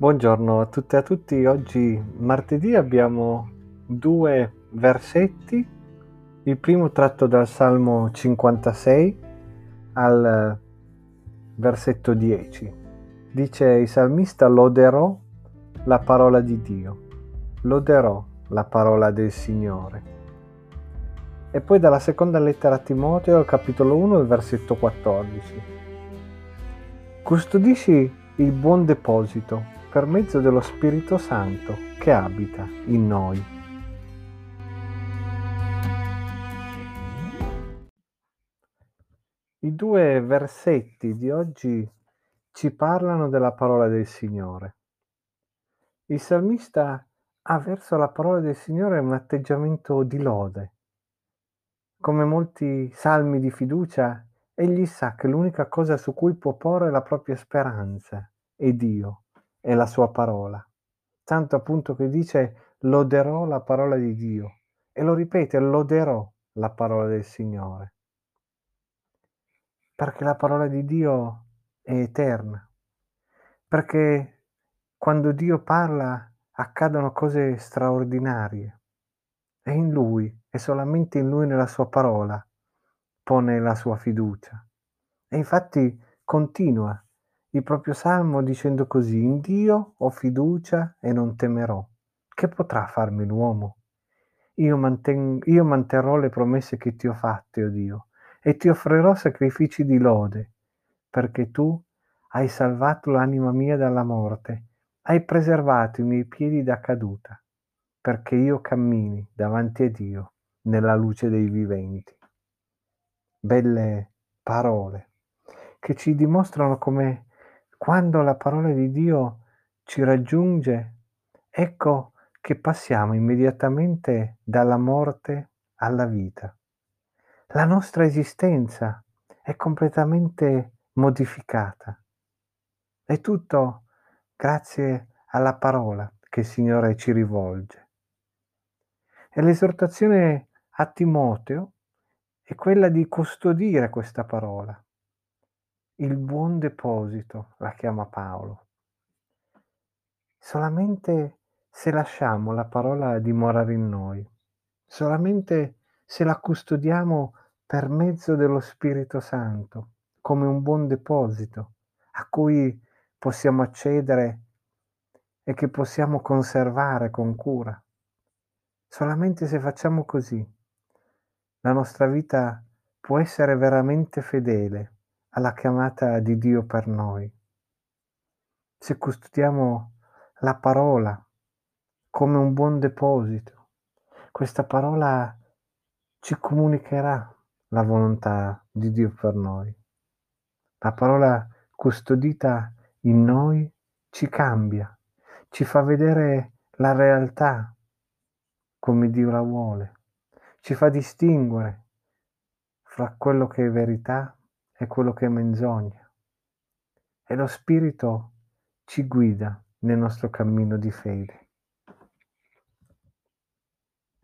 Buongiorno a tutte e a tutti. Oggi martedì abbiamo due versetti. Il primo tratto dal Salmo 56 al versetto 10. Dice il salmista loderò la parola di Dio. Loderò la parola del Signore. E poi dalla seconda lettera a Timoteo, capitolo 1, il versetto 14. Custodisci il buon deposito per mezzo dello Spirito Santo che abita in noi. I due versetti di oggi ci parlano della parola del Signore. Il salmista ha verso la parola del Signore un atteggiamento di lode. Come molti salmi di fiducia, egli sa che l'unica cosa su cui può porre la propria speranza è Dio, è la sua parola. Tanto appunto che dice loderò la parola di Dio e lo ripete, loderò la parola del Signore. Perché la parola di Dio è eterna. Perché quando Dio parla accadono cose straordinarie. E in Lui, e solamente in Lui nella sua parola, pone la sua fiducia. E infatti continua il proprio salmo dicendo così, in Dio ho fiducia e non temerò. Che potrà farmi l'uomo? Io, manten- io manterrò le promesse che ti ho fatte, o oh Dio, e ti offrirò sacrifici di lode, perché tu hai salvato l'anima mia dalla morte, hai preservato i miei piedi da caduta, perché io cammini davanti a Dio nella luce dei viventi. Belle parole che ci dimostrano come quando la parola di Dio ci raggiunge, ecco che passiamo immediatamente dalla morte alla vita. La nostra esistenza è completamente modificata. È tutto grazie alla parola che il Signore ci rivolge. E l'esortazione a Timoteo è quella di custodire questa parola. Il buon deposito la chiama Paolo. Solamente se lasciamo la parola dimorare in noi, solamente se la custodiamo per mezzo dello Spirito Santo, come un buon deposito a cui possiamo accedere e che possiamo conservare con cura. Solamente se facciamo così, la nostra vita può essere veramente fedele alla chiamata di Dio per noi. Se custodiamo la parola come un buon deposito, questa parola ci comunicherà la volontà di Dio per noi. La parola custodita in noi ci cambia, ci fa vedere la realtà come Dio la vuole, ci fa distinguere fra quello che è verità e quello che è menzogna. E lo Spirito ci guida nel nostro cammino di fede.